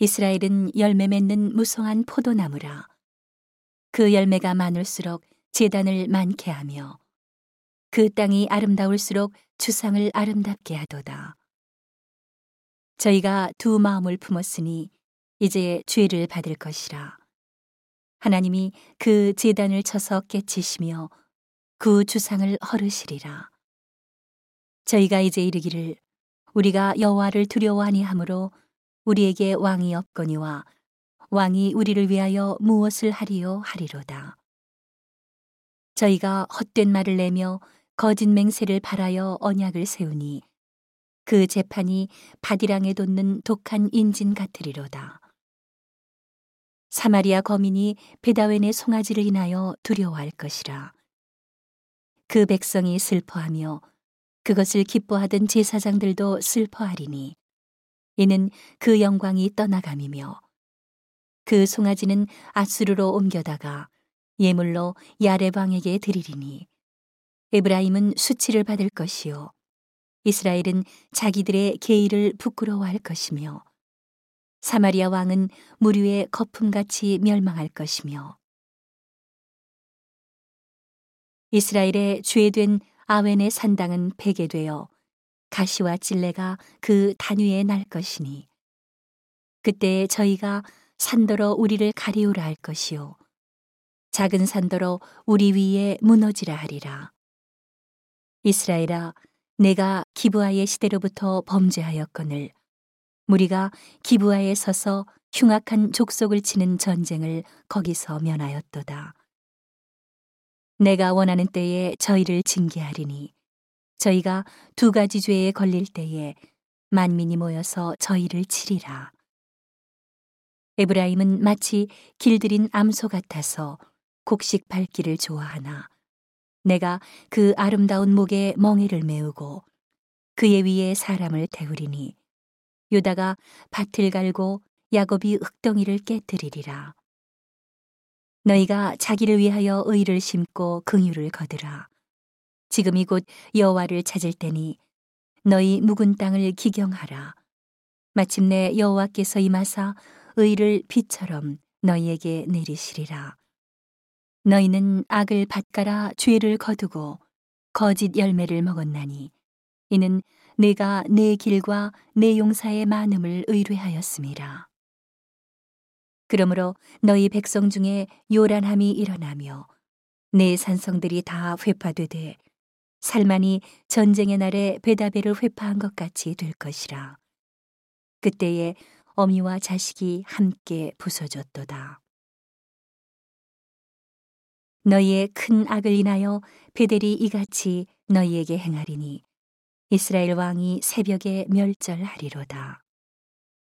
이스라엘은 열매 맺는 무성한 포도나무라. 그 열매가 많을수록 재단을 많게 하며 그 땅이 아름다울수록 주상을 아름답게 하도다. 저희가 두 마음을 품었으니 이제 죄를 받을 것이라. 하나님이 그 재단을 쳐서 깨치시며 그 주상을 허르시리라. 저희가 이제 이르기를 우리가 여호와를 두려워하니 하므로 우리에게 왕이 없거니와 왕이 우리를 위하여 무엇을 하리요 하리로다. 저희가 헛된 말을 내며 거짓 맹세를 바라여 언약을 세우니 그 재판이 바디랑에 돋는 독한 인진 같으리로다. 사마리아 거민이 베다웬의 송아지를 인하여 두려워할 것이라. 그 백성이 슬퍼하며 그것을 기뻐하던 제사장들도 슬퍼하리니 이는 그 영광이 떠나감이며 그 송아지는 아수르로 옮겨다가 예물로 야레방에게 드리리니 에브라임은 수치를 받을 것이요 이스라엘은 자기들의 계의를 부끄러워할 것이며 사마리아 왕은 무류의 거품같이 멸망할 것이며 이스라엘의 죄된 아웬의 산당은 폐괴되어 가시와 찔레가 그 단위에 날 것이니 그때 저희가 산더러 우리를 가리우라 할 것이요 작은 산더러 우리 위에 무너지라 하리라 이스라엘아 내가 기브아의 시대로부터 범죄하였거늘 무리가 기브아에 서서 흉악한 족속을 치는 전쟁을 거기서 면하였도다. 내가 원하는 때에 저희를 징계하리니 저희가 두 가지 죄에 걸릴 때에 만민이 모여서 저희를 치리라. 에브라임은 마치 길들인 암소 같아서 곡식 밟기를 좋아하나 내가 그 아름다운 목에 멍에를 메우고 그의 위에 사람을 태우리니 유다가 밭을 갈고 야곱이 흙덩이를 깨뜨리리라. 너희가 자기를 위하여 의를 심고 긍휼을 거두라. 지금이 곧 여호와를 찾을 때니 너희 묵은 땅을 기경하라. 마침내 여호와께서 임하사 의를 비처럼 너희에게 내리시리라. 너희는 악을 밭가라 죄를 거두고 거짓 열매를 먹었나니 이는 내가 내 길과 내 용사의 많음을 의뢰하였음이라. 그러므로 너희 백성 중에 요란함이 일어나며 내 산성들이 다 회파되되 살만이 전쟁의 날에 베다베를 회파한 것 같이 될 것이라. 그때에 어미와 자식이 함께 부서졌도다. 너희의 큰 악을 인하여 베델이 이같이 너희에게 행하리니 이스라엘 왕이 새벽에 멸절하리로다.